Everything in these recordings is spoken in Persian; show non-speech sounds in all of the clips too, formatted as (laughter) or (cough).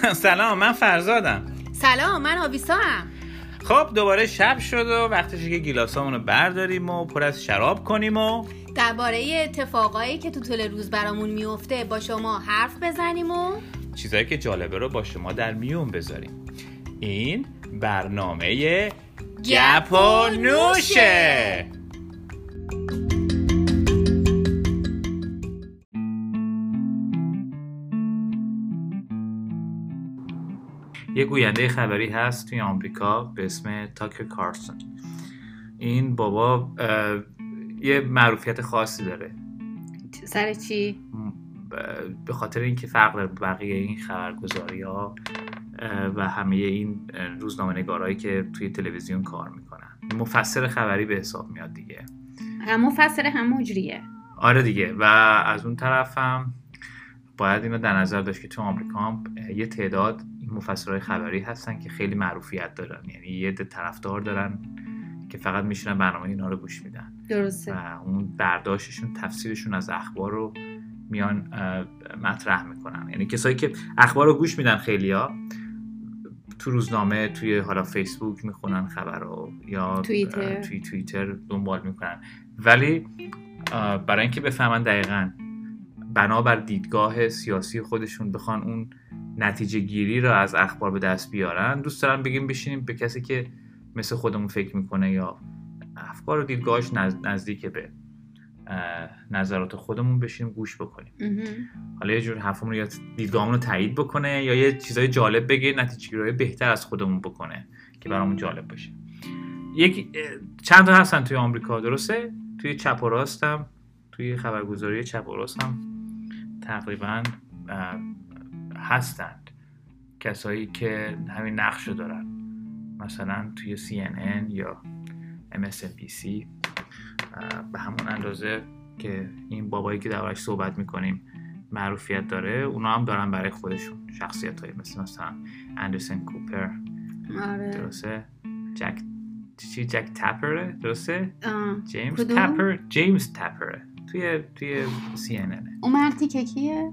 (laughs) سلام من فرزادم. سلام من آویسا هم خب دوباره شب شد و وقتشه که گیلاسامونو برداریم و پر از شراب کنیم و درباره اتفاقایی که تو طول روز برامون میفته با شما حرف بزنیم و چیزایی که جالبه رو با شما در میون بذاریم. این برنامه گپ و نوشه یه گوینده خبری هست توی آمریکا به اسم تاکر کارسون. این بابا یه معروفیت خاصی داره. سر چی؟ به خاطر اینکه فرق داره بقیه این خبرگزاری ها و همه این روزنامه نگارهایی که توی تلویزیون کار می‌کنن. مفسر خبری به حساب میاد دیگه. هم مفسر هم مجریه. آره دیگه. و از اون طرف هم باید اینو در نظر داشت که تو آمریکا هم یه تعداد مفسرهای خبری هستن که خیلی معروفیت دارن. یعنی یه طرفدار دارن که فقط میشونن برنامه اینا رو گوش میدن. درسته. و اون برداشتشون تفسیرشون از اخبار رو میان مطرح می‌کنن. یعنی کسایی که اخبار رو گوش میدن خیلیا تو روزنامه توی حالا فیسبوک می‌خونن خبر رو یا توییتر. توی توییتر دنبال می‌کنن. ولی برای اینکه بفهمن دقیقا بنابر دیدگاه سیاسی خودشون بخوان اون نتیجه گیری رو از اخبار به دست بیارن دوست دارم بگیم بشینیم به کسی که مثل خودمون فکر می‌کنه یا افکار و دیدگاهش نزدیک به نظرات خودمون بشینیم گوش بکنیم. حالا یه جور حرفمون یا دیدگاهمون رو تایید بکنه یا یه چیزای جالب بگه نتیجه بهتر از خودمون بکنه که برامون جالب باشه. یک چند تا هستن توی آمریکا درسته؟ توی چپ و راستم توی خبرگزاری چپ و راست هم تقریبا هستند. کسایی که همین نقش رو دارن. مثلا توی CNN یا MSNBC به همون اندازه که این بابایی که دربارش صحبت می‌کنیم معروفیت داره اونا هم دارن برای خودشون. شخصیت های مثل مثلا اندرسن کوپر. آره. درسته؟ جک چی جک تپره؟ درسته؟ جیمز کدوم؟ تپر؟ جیمز تپره. توی توی CNN اون مرتیکه کیه؟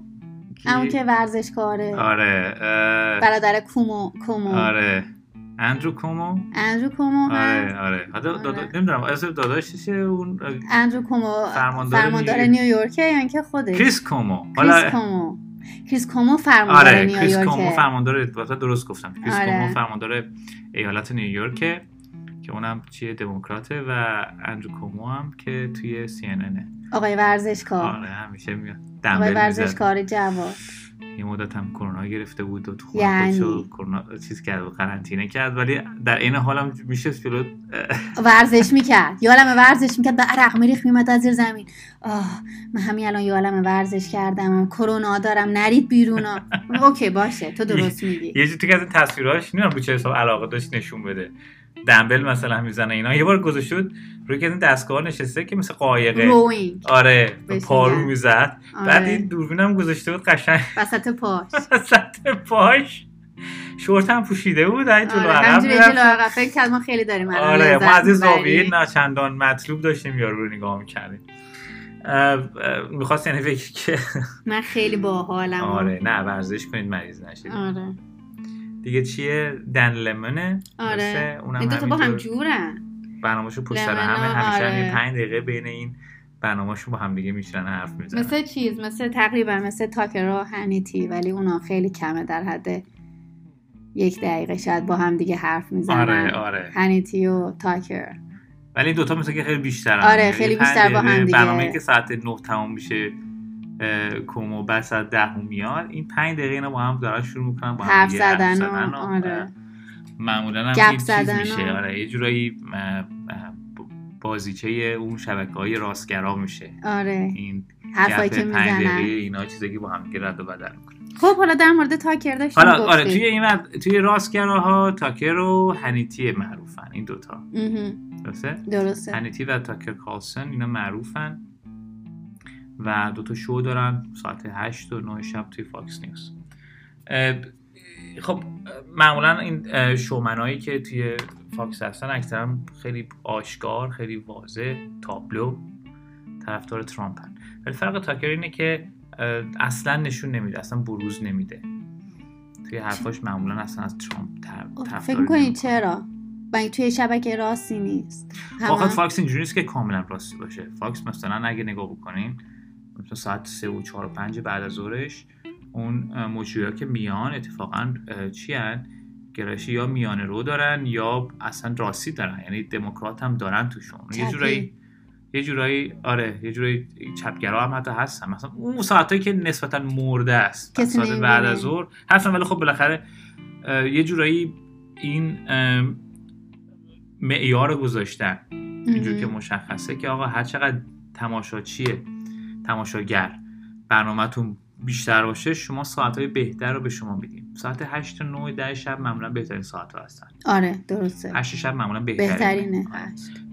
همون که ورزشکاره. آره اه، برادر کومو کومو. آره. اندرو کومو؟ اندرو کومو آره آره. حتی آره. نمی‌دونم اسم داداششه اون؟ اه، اندرو کومو فرماندار فرماندار نیویورک. نیویورکه یا اینکه خودش کریس کومو. کریس حالا کومو. کریس کومو فرماندار آره کریس کومو فرماندار البته درست گفتم. کریس آره. کومو فرماندار ایالت نیویورکه که اونم چیه دموکراته و اندرو کومو هم که توی CNN آقای ورزشکار. آره همیشه میاد آقای ورزشکار جواد یه مدت هم کرونا گرفته بود و تو خونه یعنی؟ کرونا چیز کرد و قرنطینه کرد ولی در این حال هم میشه جلو ورزش می‌کرد. یه عالم ورزش می‌کرد به عرق میریخ میمد از زیر زمین. آه من همین الان یه عالم ورزش کردم کرونا دارم نرید بیرون. (laughs) اوکی باشه تو درست میگی. یه جور تو که از این تصویرهاش نمی‌دونم رو چه حساب علاقه داشت نشون بده. دنبل مثلا می‌زنه اینا. یه بار گذاشته بود روی که این دستگاه نشسته که مثل قایقه. روینگ. آره پارو. می‌زد. بعد آره. این دوربین هم گذاشته بود قشنگ. وسط پاش. (laughs) وسط پاش. شورت هم پوشیده بود این جلو آره عقب فکر کرد ما خیلی داریم آره ما از این. زاویه ناچندان مطلوب داشتیم یارو رو نگاه می‌کردیم. می‌خواست یعنی فکر که من خیلی باحالم. آره نه ورزش کنید مریض نشید. آره. دیگه چیه؟ دن لمنه آره؟ اونم این دوتا با هم. جورن. برنامه‌شو پشت سر همه همیشه هم آره. یه پنج دقیقه بین این برنامه‌شون با هم دیگه میشنن حرف می‌زنن. مثل چیز؟ مثل تقریبا مثل تاکر و هنیتی ولی اونا خیلی کمه در حد یک دقیقه شاید با هم دیگه حرف می‌زنن. آره آره. هنیتی و تاکر. ولی این دوتا مثل که خیلی بیشترن. آره، یعنی خیلی بیشتر با هم دیگه. برنامه‌ای که ساعت 9 تمام میشه کومو ساعت 10 میاد. این پنج دقیقه اینا با هم دارن شروع می‌کنن با هم حرف زدن و- آره. معمولا هم گپ زدن میشه. آره یه جورایی بازیچه اون شبکه های راستگرا میشه. آره. این حرفایی که پنج دقیقه می‌زنن. اینا چیزایی که با هم دیگه رد و بدل می‌کنن. خب حالا در مورد تاکر داشتیم حالا آره. توی این رد... توی راستگراها تاکر و هنیتی معروفن این دوتا. درسته؟ درسته. هنیتی و تاکر کارلسن اینا معروفن. و دوتا شو دارن ساعت 8 و 9 شب توی فاکس نیوز. خب معمولا این شومنایی که توی فاکس هستن اکثرا خیلی آشکار خیلی واضح تابلو طرفدار ترامپن ولی فرق تاکر اینه که اصلا نشون نمیده اصلا بروز نمیده. توی حرفاش معمولا اصلا از ترامپ تر... فکر کنید چرا؟ و توی شبکه راستی نیست. فقط فاکس اینجوری نیست که کاملا راستی باشه. فاکس مثلا اگه نگاه بکنین مثلا ساعت 3 و 4 و 5 بعد از ظهرش اون مجری که میان اتفاقا چپی هن؟ گرایشی یا میانه رو دارن یا اصلا راستی دارن یعنی دموکرات هم دارن توشون. یه جورایی یه جورایی آره یه جورایی چپگرا هم حتی هستن. مثلا اون ساعتایی که نسبتا مرده است ساعت بعد از ظهر هستن ولی خب بالاخره یه جورایی این معیار گذاشتن. اینجور که مشخصه که آقا هر چقدر تماشاچیه تماشاگر. برنامهتون بیشتر باشه شما ساعت های بهتر رو به شما میدیم. ساعت 8 تا 9 10 شب معمولا بهترین ساعت ها هستن. آره درسته. 8 شب معمولا بهترین بهترینه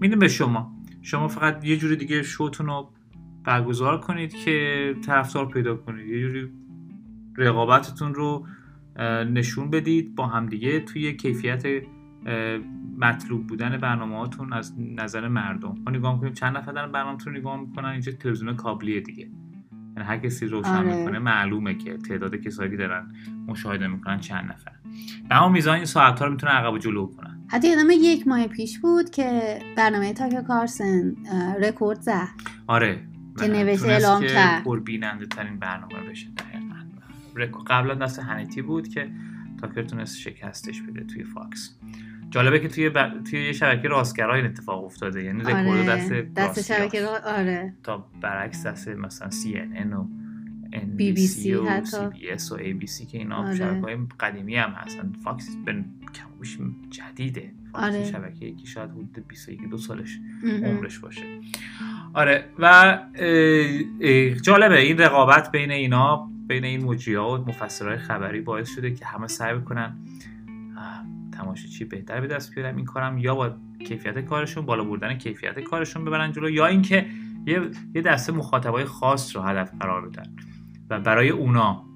میدیم به شما. شما فقط یه جوری دیگه شوتون رو برگزار کنید که طرفدار پیدا کنید. یه جوری رقابتتون رو نشون بدید با همدیگه توی کیفیت مطلوب بودن برنامه هاتون از نظر مردم. ما نگاه می‌کنیم چند نفر دارن برنامه رو نگاه می‌کنن اینجا تلویزیون کابلیه دیگه. یعنی هر کسی روشن آره. می‌کنه معلومه که تعداد کسایی که دارن مشاهده می‌کنن چند نفر. به همون میزان این ساعت ها رو می‌تونن عقب و جلو کنن. حتی یادم یک ماه پیش بود که برنامه تاکر کارلسن رکورد زد. آره. که نوشته اعلام کرد. پربیننده ترین برنامه بشه. دقیقا. قبلا دست هنیتی بود که تاکر تونست شکستش بده توی فاکس. جالبه که توی ب... توی یه شبکه راستگرا این اتفاق افتاده. یعنی رکورد آره. دست دست شبکه را... آره. تا برعکس دست مثلا CNN و بی بی سی و سی بی اس و ای بی سی که اینا آره. شبکه قدیمی هم هستن. فاکس به کموش جدیده. فاکس آره. شبکه یکی شاید حدود 21 دو سالش عمرش باشه. آره. و جالبه این رقابت بین اینا بین این مجریا و مفسرهای خبری باعث شده که همه سعی بکنن تماشاچی بهتر به دست بیارم این کارم یا با کیفیت کارشون بالا بردن کیفیت کارشون ببرن جلو یا اینکه یه یه دسته مخاطبای خاص رو هدف قرار بدن و برای اونا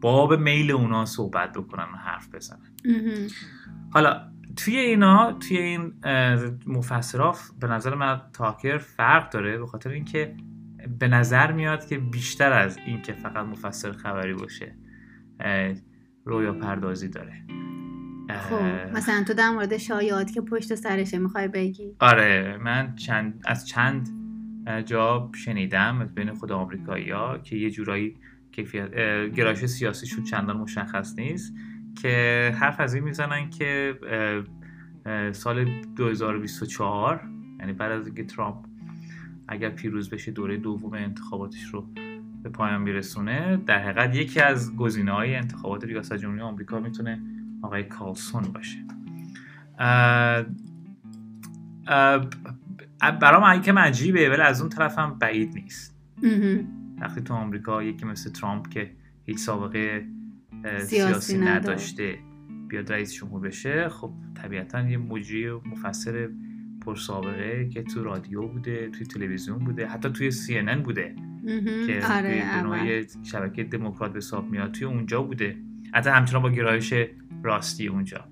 باب میل اونا صحبت بکنن و حرف بزنن. حالا توی اینا توی این مفسرها به نظر من تاکر فرق داره به خاطر اینکه به نظر میاد که بیشتر از اینکه فقط مفسر خبری باشه رویا پردازی داره. خب مثلا تو در مورد شایعات که پشت سرشه می‌خوای بگی؟ آره من چند از چند جا شنیدم از بین خود آمریکایی ها که یه جورایی کیفیت گرایش سیاسی شد چندان مشخص نیست که حرف از این می‌زنن که سال 2024 یعنی بعد از اینکه ترامپ اگر پیروز بشه دوره دوم انتخاباتش رو به پایان میرسونه در حقیقت یکی از گزینه های انتخابات ریاست جمهوری آمریکا می‌تونه آقای کالسون باشه. برام که عجیبه ولی از اون طرف هم بعید نیست. وقتی تو آمریکا یکی مثل ترامپ که هیچ سابقه سیاسی, نداشته بیاد رئیس جمهور بشه خب طبیعتا یه مجری و مفسر پرسابقه که تو رادیو بوده توی تلویزیون بوده حتی توی CNN بوده که آره شبکه دموکرات به حساب میاد توی اونجا بوده. حتی همچنان با گرایش راستی اونجا.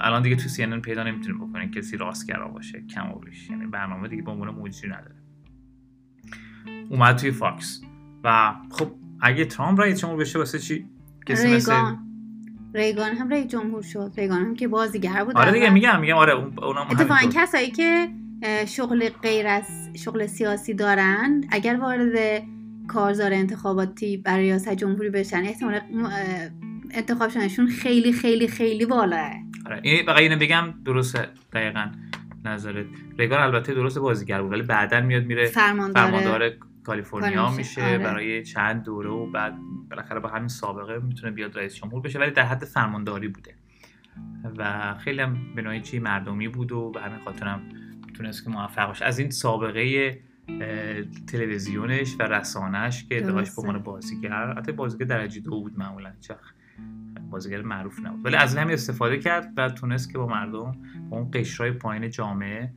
الان دیگه تو CNN پیدا نمی‌تونیم بکنیم کسی راستگرا باشه کم و بیش. یعنی برنامه دیگه به عنوان مجری نداره. اومد توی فاکس. و خب اگه ترامپ رئیس جمهور بشه واسه چی؟ کسی ریگان. ریگان هم رئیس جمهور شد. ریگان هم که بازیگر بود آره دیگه میگم میگم آره اونم اتفاقا کسایی که شغل غیر از شغل سیاسی دارن اگر وارد کارزار انتخاباتی برای ریاست جمهوری بشن احتمال انتخاب شدنشون خیلی خیلی خیلی بالاه آره این فقط اینو بگم درسته دقیقا نظرت. ریگان البته درست بازیگر بود ولی بعدا میاد میره فرماندار کالیفرنیا میشه آره. برای چند دوره و بعد بالاخره با همین سابقه می‌تونه بیاد رئیس جمهور بشه ولی در حد فرمانداری بوده. و خیلی هم به چی مردمی بود و به همین خاطر هم تونست که موفق باشه. از این سابقه تلویزیونش و رسانش که ادعاش به عنوان بازیگر حتی بازیگر درجه دو بود معمولا چخ بازیگر معروف نبود. ولی از همین استفاده کرد و تونست که با مردم با اون قشرهای پایین جامعه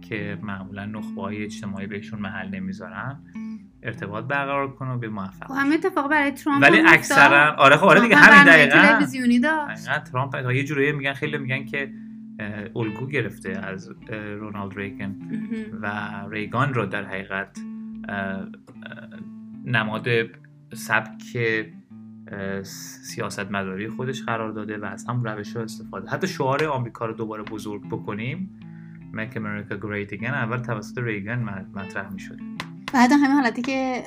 که معمولا نخبه های اجتماعی بهشون محل نمی‌ذارن ارتباط برقرار کنه و به موفق خب همه اتفاق برای ترامپ ولی اکثرا آره خب آره دیگه همین دقیقاً. تلویزیونی داشت. ترامپ یه جوری میگن خیلی میگن که الگو گرفته از رونالد ریگن و ریگان رو در حقیقت نماد سبک سیاست مداری خودش قرار داده و از هم روش ها استفاده. حتی شعار آمریکا رو دوباره بزرگ بکنیم. Make America Great Again اول توسط ریگن مطرح می شده بعد همین حالتی که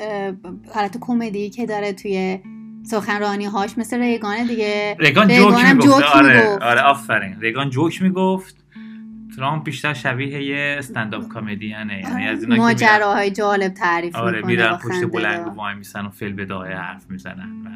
حالت کمدی که داره توی سخنرانی هاش مثل ریگان دیگه. ریگان جوک می‌گفت. آره آره آفرین. ریگان جوک می‌گفت. ترامپ بیشتر شبیه یه استنداپ کمدینه یعنی از اینا ماجراهای جالب تعریف آره میرن پشت بلند وای میسن و فیل بدایه حرف می‌زنن و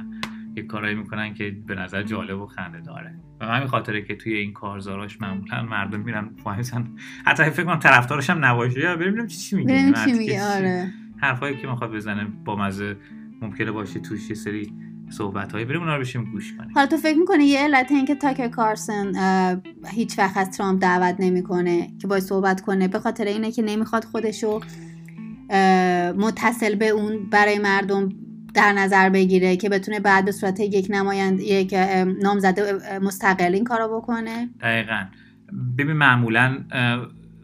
یه کارایی می‌کنن که به نظر جالب و خنده داره. و همین خاطره که توی این کارزاراش معمولا مردم میرن میسن حتی فکر کنم طرفدارش هم نباشه یا ببینیم چی میگه. چی میگه. آره. حرفایی که می‌خواد بزنه با مزه ممکنه باشه توش یه سری صحبت هایی بریم اونا رو بشیم گوش کنیم. حالا تو فکر می‌کنه یه علت اینکه تاکر کارسن هیچ وقت از ترامپ دعوت نمی‌کنه که باید صحبت کنه به خاطر اینه که نمی‌خواد خودشو متصل به اون برای مردم در نظر بگیره که بتونه بعد به صورت یک نمایند یک نامزده مستقل این کارو بکنه؟ دقیقا. ببین معمولا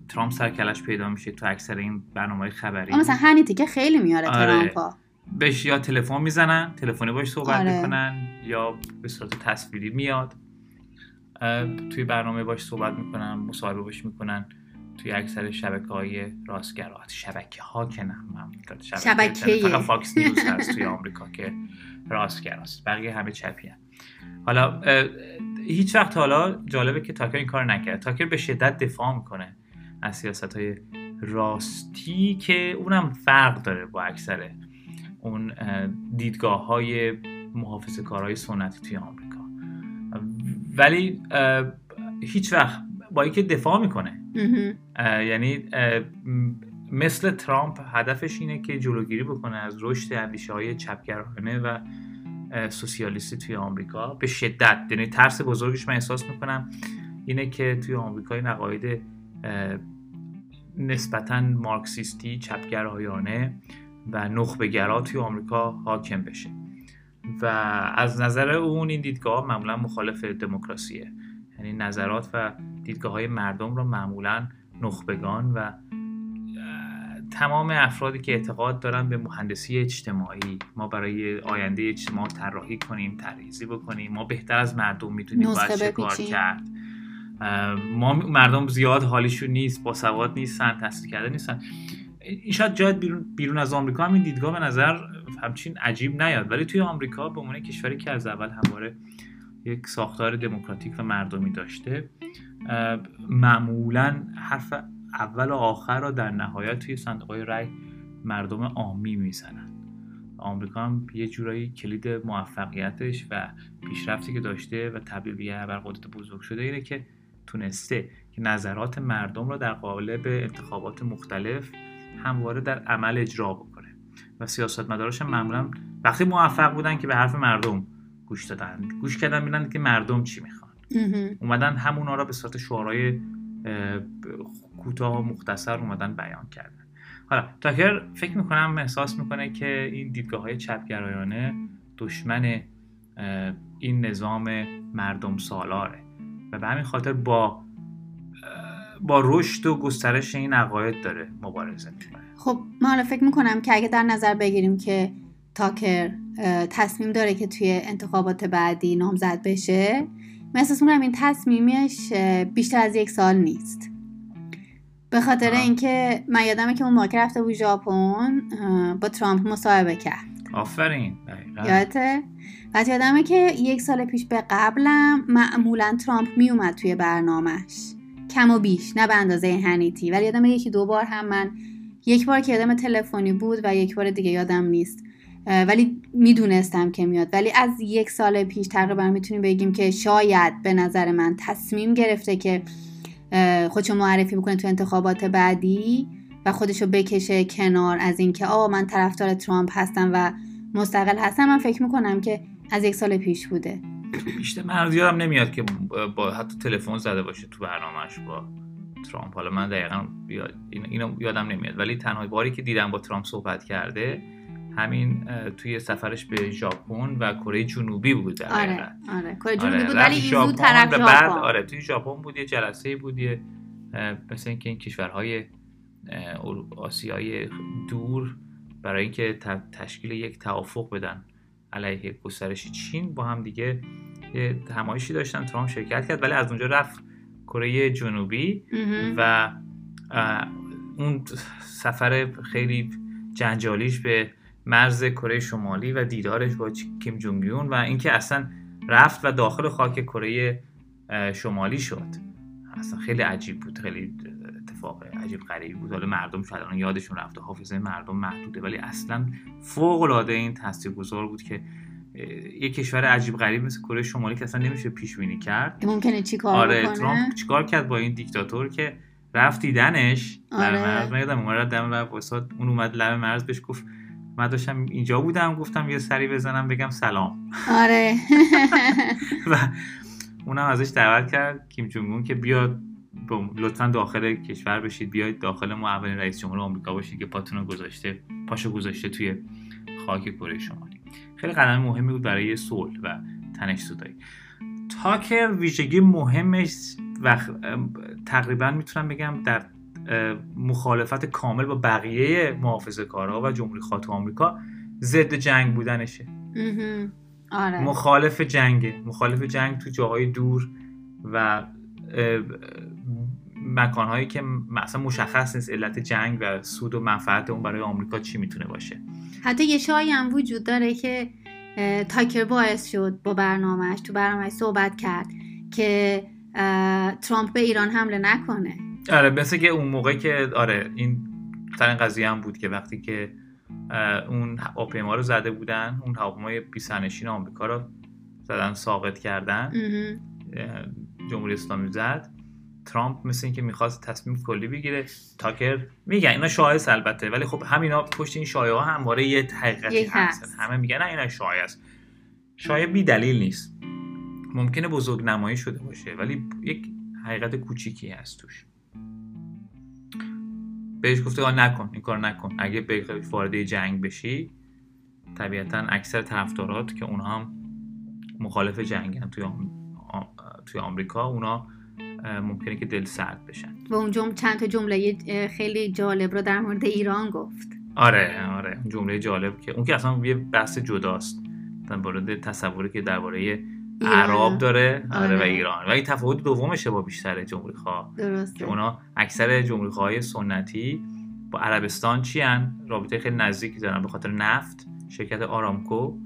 ترامپ سر و کله‌ش پیدا میشه تو اکثر این برنامه خبری. مثلا هنیتی که خیلی میاره آره. ترامپا. بهش یا تلفن می‌زنن تلفنی باش صحبت آره. می‌کنن یا به صورت تصویری میاد. توی برنامه باش صحبت می‌کنن مصاحبه باش می‌کنن. توی اکثر شبکه های راستگرات شبکه ها که نه شبکه فقط فاکس نیوز هست توی آمریکا که راستگراست. بقیه همه چپی هن. حالا هیچ وقت حالا جالبه که تاکر این کار نکرد. تاکر به شدت دفاع می‌کنه از سیاست های راستی که اونم فرق داره با اکثر اون دیدگاه های محافظ کارهای سنتی توی آمریکا. ولی هیچ وقت با اینکه دفاع می‌کنه. یعنی مثل ترامپ هدفش اینه که جلوگیری بکنه از رشد اندیشه های چپگرانه و سوسیالیستی توی آمریکا. به شدت. یعنی ترس بزرگش من احساس می‌کنم اینه که توی آمریکا این عقاید نسبتا مارکسیستی چپگرایانه و نخبگرا توی آمریکا حاکم بشه. و از نظر اون این دیدگاه معمولا مخالف دموکراسیه. یعنی نظرات و دیدگاه های مردم رو معمولا نخبگان و تمام افرادی که اعتقاد دارن به مهندسی اجتماعی ما برای آینده اجتماع طراحی کنیم طرحیزی بکنیم ما بهتر از مردم می‌تونیم باید چه کار کرد؟ ما مردم زیاد حالیشون نیست با سواد نیستن تحصیل کرده نیستن. این شاید جاید بیرون, بیرون از آمریکا هم این دیدگاه به نظر همچین عجیب نیاد ولی توی آمریکا به عنوان کشوری که از اول همواره یک ساختار دموکراتیک و مردمی داشته معمولا حرف اول و آخر را در نهایت توی صندوق رای مردم عامی می‌زنن. آمریکا هم یه جورایی کلید موفقیتش و پیشرفتی که داشته و تبدیل به یه قدرت بزرگ شده اینه که تونسته که نظرات مردم را در قالب انتخابات مختلف همواره در عمل اجرا بکنه. و سیاستمداراش هم معمولا وقتی موفق بودن که به حرف مردم گوش دادن. گوش کردن ببینن که مردم چی می‌خوان. اومدن همونا را به صورت شعارهای کوتاه و مختصر اومدن بیان کردن. حالا تاکر فکر می‌کنم احساس می‌کنه که این دیدگاه های چپگرایانه دشمن این نظام مردم سالاره. و به همین خاطر با با رشد و گسترش این عقاید داره مبارزه می‌کنه. خب ما حالا فکر می‌کنم که اگه در نظر بگیریم که تاکر تصمیم داره که توی انتخابات بعدی نامزد بشه مثل اون این تصمیمش بیشتر از یک سال نیست. به خاطر اینکه من یادمه که اون موقع رفته بود ژاپن با ترامپ مصاحبه کرد. آفرین یادته؟ بعد یادمه که یک سال پیش به قبلم معمولا ترامپ میومد توی برنامهش کم و بیش نه به اندازه هنیتی ولی یادم یکی دو بار هم من یک بار که یادم تلفنی بود و یک بار دیگه یادم نیست. ولی می‌دونستم که میاد. ولی از یک سال پیش تقریبا می‌تونیم بگیم که شاید به نظر من تصمیم گرفته که خودشو معرفی بکنه تو انتخابات بعدی و خودشو بکشه کنار از اینکه آه من طرفدار ترامپ هستم و مستقل هستم. من فکر می‌کنم که از یک سال پیش بوده. بیشتر من یادم نمیاد که با حتی تلفن زده باشه تو برنامهش با ترامپ. حالا من دقیقا اینو یادم نمیاد. ولی تنها باری که دیدم با ترامپ صحبت کرده همین توی سفرش به ژاپن و کره جنوبی بود آره آره. کره جنوبی آره. بود ولی این طرف ژاپن. بعد آره توی ژاپن بود یه جلسه بود یه مثل اینکه این کشورهای آسیای دور برای اینکه تشکیل یک توافق بدن علیه گسترش چین با هم دیگه یه همایشی داشتن. ترامپ شرکت کرد ولی از اونجا رفت کره جنوبی و اون سفر خیلی جنجالیش به مرز کره شمالی و دیدارش با کیم جونگ و اینکه اصلا رفت و داخل خاک کره شمالی شد. اصلا خیلی عجیب بود خیلی اتفاق عجیب غریبی بود. حالا مردم شاید الان یادشون رفته حافظه مردم محدوده ولی اصلا فوق العاده این تاثیرگذار بود که یه کشور عجیب غریب مثل کره شمالی که اصلا نمیشه پیش بینی کرد ممکنه چیکار آره بکنه؟ ترامپ چیکار کرد با این دیکتاتور که رفت دیدنش؟ آره. در مرز من یادم اومد دم رفت اون اومد لب مرز بهش گفت من داشتم اینجا بودم گفتم یه سری بزنم بگم سلام. آره. (laughs) و اونم ازش دعوت کرد کیم جونگ که بیاد لطفا داخل کشور بشید بیاید داخل ما اولین رئیس جمهور آمریکا باشید که پاتون گذاشته پاشو گذاشته توی خاک کره شمالی. خیلی قدم مهمی بود برای صلح و تنش سودایی تاکر ویژگی مهمش و تقریبا می‌تونم بگم در مخالفت کامل با بقیه محافظه کارها و جمهوری خواهان آمریکا ضد جنگ بودنشه. آره. مخالف جنگه. مخالف جنگ تو جاهای دور و مکانهایی که مثلا مشخص نیست علت جنگ و سود و منفعت اون برای آمریکا چی می‌تونه باشه. حتی یه شایی هم وجود داره که تاکر باعث شد با برنامهش تو برنامهش صحبت کرد که ترامپ به ایران حمله نکنه. آره مثل که اون موقع که آره این ترین قضیه هم بود که وقتی که اون هواپیما رو زده بودن اون هواپیمای بیسرنشین آمریکا رو زدن ساقط کردن جمهوری اسلامی زد. ترامپ مثل اینکه می‌خواست تصمیم کلی بگیره. تاکر میگن اینا شایعه البته ولی خب همینا پشت این شایعه ها همواره یه حقیقتی هست همه میگن نه اینا شایعه است. شایعه بی دلیل نیست. ممکنه بزرگ نمایی شده باشه ولی یک حقیقت کوچیکی هست توش. بهش گفته نکن این کار نکن. اگه به وارد جنگ بشی طبیعتا اکثر طرفدارات که اونها هم مخالف جنگن توی توی آمریکا اونا ممکنه که دل سرد بشن. و اون جمله چند تا جمله خیلی جالب رو در مورد ایران گفت. آره آره. جمله جالب که اون که اصلا یه بحث جداست. در مورد تصوری که درباره عرب داره؟ آره, آره. و ایران. و این تفاوت دومشه با بیشتر جمهوری خواه که اونا اکثر جمهوری خواه سنتی با عربستان چی هن؟ رابطه خیلی نزدیکی دارن به خاطر نفت. شرکت آرامکو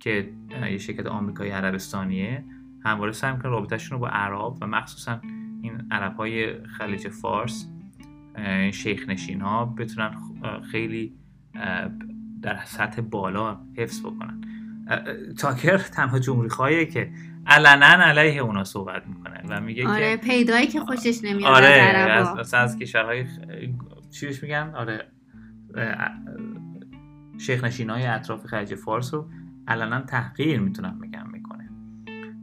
که یه شرکت آمریکایی عربستانیه همواره سعی می‌کنن رابطهشون رو با عرب و مخصوصا این عرب های خلیج فارس شیخ نشین ها بتونن خیلی در سطح بالا حفظ بکنن. تاکر تنها جمهوری خواهیه که علنا علیه اونا صحبت می‌کنه و میگه آره که پیدایی که خوشش نمیاد آره از, از, از کشورهای چیش میگن؟ آره شیخ نشین های اطراف خلیج فارس رو علنا تحقیر می‌تونم بگم می‌کنه.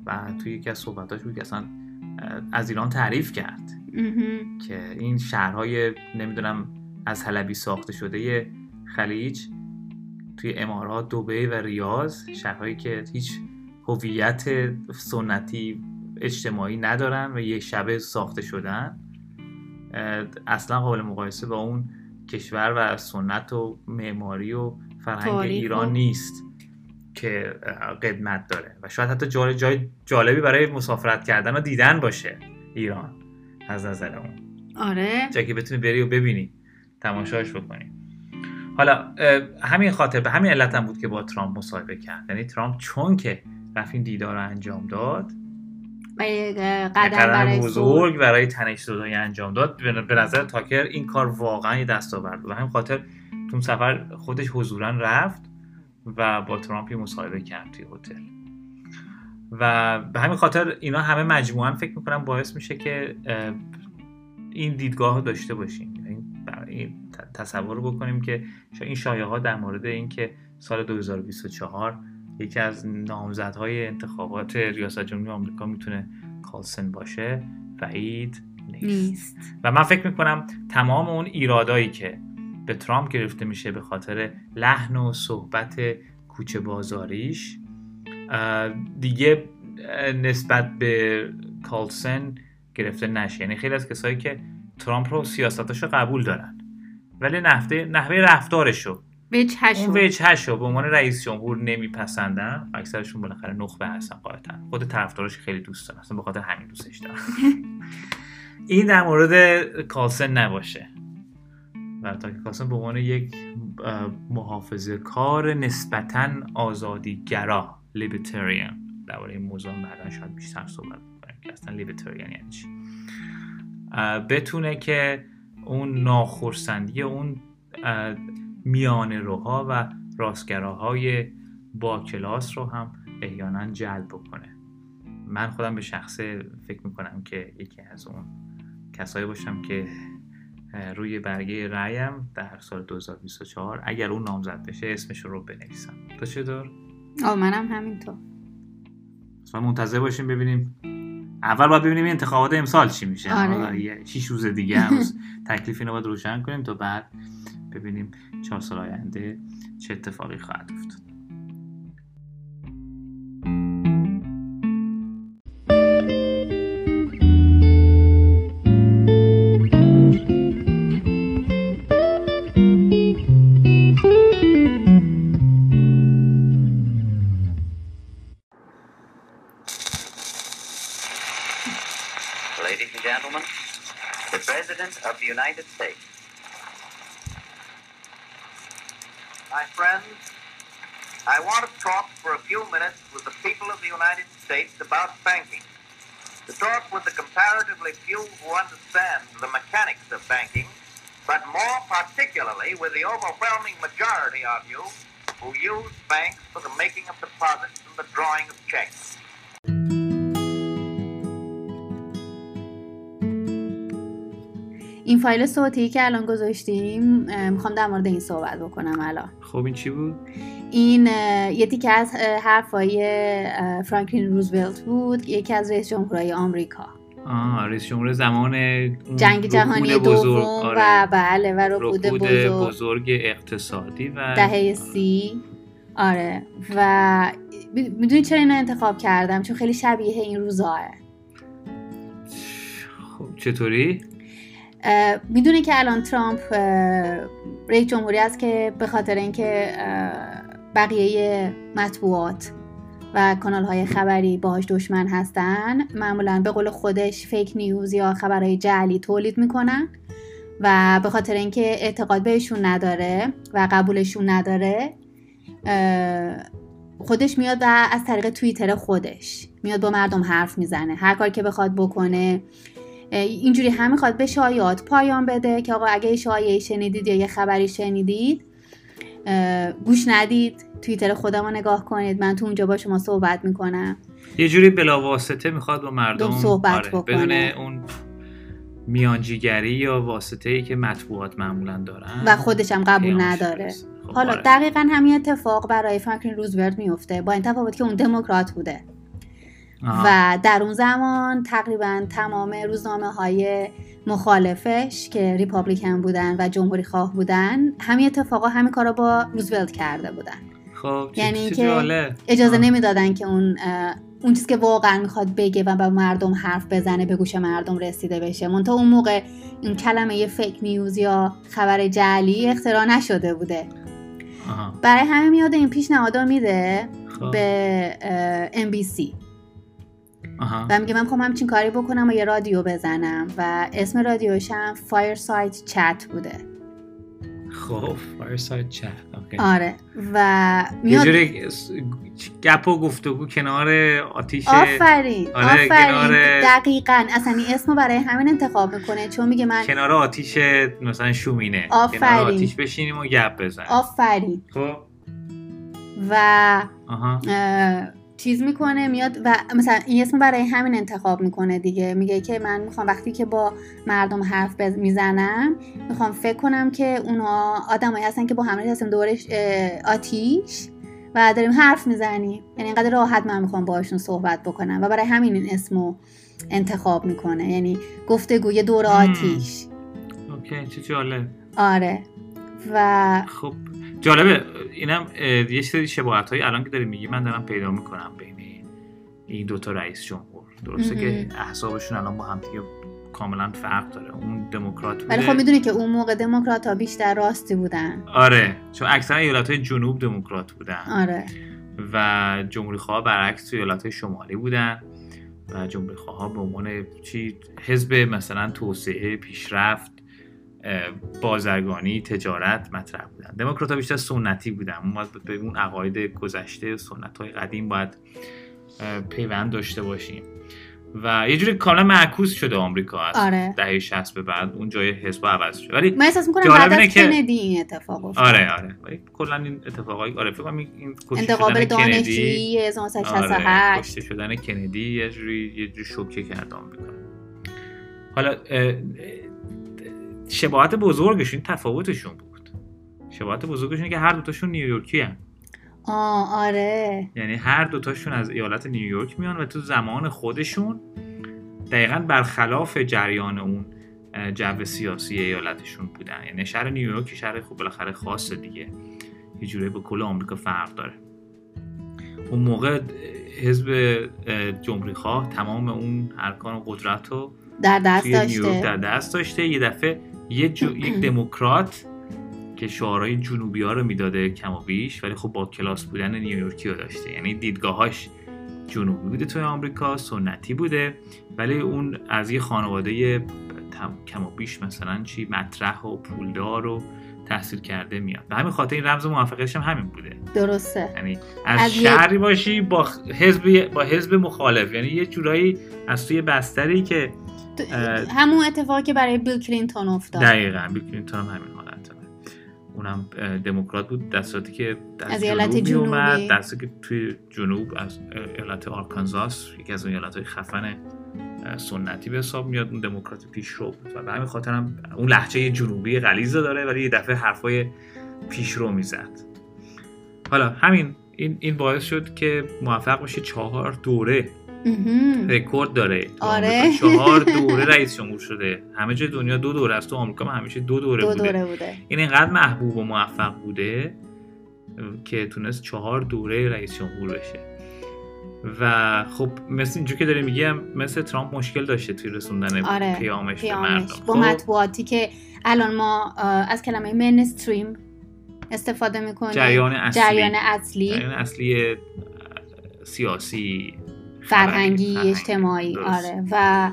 و توی یکی از صحبتاش بود که اصلا از ایران تعریف کرد که این شهرهای نمی‌دونم از حلبی ساخته شده خلیج توی امارات دوبه و ریاض شهرهایی که هیچ هویت سنتی اجتماعی ندارن و یک شبه ساخته شدن اصلا قابل مقایسه با اون کشور و سنت و معماری و فرهنگ ایران نیست که قدمت داره. و شاید حتی جای, جای جالبی برای مسافرت کردن و دیدن باشه ایران از نظر اون. آره. جایی که بتونی بری و ببینی تماشاش بکنی. حالا همین خاطر به همین علت هم بود که با ترامپ مصاحبه کرد. یعنی ترامپ چون که رفت این دیدار رو انجام داد قدم برای بزرگ برای تنش زدایی انجام داد. به نظر تاکر این کار واقعا یه دستاورد بود. و همین خاطر تو سفر خودش حضورا رفت و با ترامپ مصاحبه کرد توی هتل. و به همین خاطر اینا همه مجموعا فکر می‌کنم باعث میشه که این دیدگاه رو داشته باشیم. این تصور بکنیم که این شایعه ها در مورد اینکه سال 2024 یکی از نامزدهای انتخابات ریاست جمهوری آمریکا می‌تونه کالسن باشه بعید نیست. نیست. و من فکر می‌کنم تمام اون ایرادایی که به ترامپ گرفته میشه به خاطر لحن و صحبت کوچه بازاریش دیگه نسبت به کالسن گرفته نشه. یعنی خیلی از کسایی که ترامپ رو سیاستاشو قبول دارن. ولی نحوه نحوه رفتارشو. وجهشو اون وجهشو به عنوان رئیس جمهور نمیپسندن اکثرشون بالاخره نخبه هستن قاعدتا. خود طرفداراش خیلی دوست دارن. اصلا به خاطر همین دوستش دارن. (laughs) این در مورد کالسن نباشه. و تا که کالسن به عنوان یک محافظه کار نسبتا آزادیگرا لیبرتریان درباره این موضوع بعدا شاید بیشتر صحبت کنیم که اصلا لیبرتریان یعنی چی. بتونه که اون ناخرسندی اون اه، میانه روها و راستگراهای با کلاس رو هم احیانا جلب بکنه. من خودم به شخصه فکر می‌کنم که یکی از اون کسایی باشم که روی برگه رأیم در سال 2024 اگر اون نامزد بشه اسمش رو بنویسم. تو چطور؟ آه منم همینطور. ما منتظر باشیم ببینیم اول باید ببینیم انتخابات امسال چی میشه. آره. حالا یه شیش روز دیگه هنوز (laughs) تکلیف اینو باید روشن کنیم تا بعد ببینیم چهار سال آینده چه اتفاقی خواهد افتاد. این فایل صوتی که الان گذاشتیم می‌خوام در مورد این صحبت بکنم الان خب این چی بود؟ این یه تیکه از حرفای فرانکلین روزولت بود یکی از رئیس جمهورهای آمریکا آه رئیس جمهور زمان جنگ جهانی دوم. و آره. بله و رکود بزرگ بزرگ اقتصادی و دهه سی آره و می‌دونی چرا اینو انتخاب کردم چون خیلی شبیه این روزاه خب چطوری؟ می‌دونی که الان ترامپ رئیس جمهوری است که به خاطر اینکه بقیه مطبوعات و کانال های خبری باهاش دشمن هستن معمولا به قول خودش فیک نیوز یا خبرهای جعلی تولید می‌کنن و به خاطر اینکه اعتقاد بهشون نداره و قبولشون نداره خودش میاد و از طریق توییتر خودش میاد با مردم حرف می‌زنه. هر کار که بخواد بکنه اینجوری هم می‌خواد به شایعات پایان بده که آقا اگه شایعه شنیدید یا یه خبری شنیدید گوش ندید توییتر خودم رو نگاه کنید من تو اونجا با شما صحبت می‌کنم یه جوری بلاواسطه می‌خواد با مردم صحبت آره، بکنه. بدون اون میانجیگری یا واسطه ای که مطبوعات معمولا دارن و خودش هم قبول نداره. خب، حالا آره. دقیقا همین اتفاق برای فرانکلین روزولت میفته با این تفاوت که اون دموکرات بوده و در اون زمان تقریبا تمام روزنامه های مخالفش که ریپابلیکن بودن و جمهوری خواه بودن همین اتفاقا همین کارا با روزولت کرده بودن خب یعنی چه که جالب. اجازه آه. نمی‌دادن که اون اون چیزی که واقعا می‌خواد بگه و به مردم حرف بزنه به گوش مردم رسیده بشه منتها اون موقع این کلمه فیک نیوز یا خبر جعلی اختراع نشده بوده آها. برای همه میاد این پیشنهادا میده خب. به NBC آها. و میگه من می‌خوام همچین کاری بکنم و یه رادیو بزنم و اسم رادیوش هم Fireside Chat بوده. خب Fireside Chat okay. آره. و یه میاد جوری س- گپ و گفتگو کنار آتیش آفرین آره، آفرین. کنار- دقیقا. اصلا این اسمو برای همین انتخاب می‌کنه چون میگه من کنار آتیش مثلا شومینه. آفرین. کنار آتیش بشینیم و گپ بزنیم. آفرین. خب. و آها. اه، چیز می‌کنه میاد و مثلا این اسم برای همین انتخاب می‌کنه دیگه. میگه که من می‌خوام وقتی که با مردم حرف بز- می‌زنم می‌خوام فکر کنم که اونا آدمایی هستن که با هم هستیم دورش آتیش و داریم حرف می‌زنیم. یعنی اینقدر راحت من می‌خوام باهاشون صحبت بکنم و برای همین این اسمو انتخاب می‌کنه. یعنی گفتگوی دور. آتیش. اوکی چه جالب. آره. و خب. جالبه اینم یه سری شباهت هایی الان که داری میگی من دارم پیدا می‌کنم بین این دوتا رئیس جمهور. درسته. که احسابشون الان با هم دیگه کاملا فرق داره. اون دموکرات بوده. ولی خب می‌دونی که اون موقع دموکرات ها بیشتر راستی بودن. آره چون اکثر ایالت های جنوب دموکرات بودن. آره. و جمهوری خواه برعکس تو ایالت های شمالی بودن. و جمهوری خواه به عنوان چی؟ حزب مثلا توسعه پیشرفت بازرگانی تجارت مطرح بودن. دموکرات ها بیشتر سنتی بودن. اون باید به اون عقاید گذشته سنت های قدیم باید پیوند داشته باشیم. و یه جوری کاملا معکوس شده آمریکا از آره. دهه 60 به بعد. اون جای حزب عوض شد. ولی من احساس می‌کنم بعد از کندی این اتفاق افتاد. آره آره. ولی کلا این اتفاقای آره فکر کنم این کندی- دانشجویی آره 1968 کشته شدن کندی یه جوری یه جوری شوکه کرد آمریکا. حالا شباهت بزرگشون تفاوتشون بود. شباهت بزرگشون که هر دوتاشون نیویورکی هن. آه آره. یعنی هر دوتاشون از ایالت نیویورک میان و تو زمان خودشون دقیقا برخلاف جریان اون جو سیاسی ایالتشون بودن. یعنی شهر نیویورک شهر خوب بالاخره خاصه دیگه. یه جوری به کل آمریکا فرق داره. اون موقع حزب جمهوری خواه تمام اون ارکان قدرت رو در دست نیویورک در داشته؟ دست داشته. یه دفعه یه جو- یک (clears throat) دموکرات که شعارهای جنوبی ها رو می‌داده کم و بیش ولی خب با کلاس بودن نیویورکی رو داشته. یعنی دیدگاهاش جنوبی بوده توی آمریکا سنتی بوده ولی اون از یه خانواده تم- کم و بیش مثلا چی مطرح و پولدار و تحصیل کرده میاد. به همین خاطر این رمز موفقیتش هم همین بوده. درسته. یعنی از, از شهری باشی با حزب با حزب مخالف. یعنی یه جورایی از توی بستری که همون اتفاقی که برای بیل کلینتون افتاد. دقیقا بیل کلینتون هم همین حالت اونم دموکرات بود صورتی که از, از ایالت جنوب صورتی که توی جنوب از ایالت آرکانزاس یکی از اون ایالت های خفن سنتی به حساب میاد اون دموکرات پیشرو بود. و به همین خاطر هم اون لهجه جنوبی غلیظ رو داره ولی یه دفعه حرفای پیشرو می‌زد. حالا همین این این باعث شد که موفق باشه چهار دوره. رکورد داره. آره. چهار (laughs) دوره رئیس جمهور شده. همه جای دنیا دو دوره است. تو آمریکا هم همیشه دو دوره دو بوده. دوره بوده. این اینقدر محبوب و موفق بوده که تونست چهار دوره رئیس جمهور بشه. و خب مثل اینجور که داره میگم مثل ترامپ مشکل داشته توی رسوندن آره، پیامش, به پیامش. مردم. با خب، مطبوعاتی که الان ما از کلمه منستریم استفاده می‌کنیم. جریان اصلی. جریان اصلی. جریان اصلی سیاسی. فرهنگی اجتماعی درست. آره. و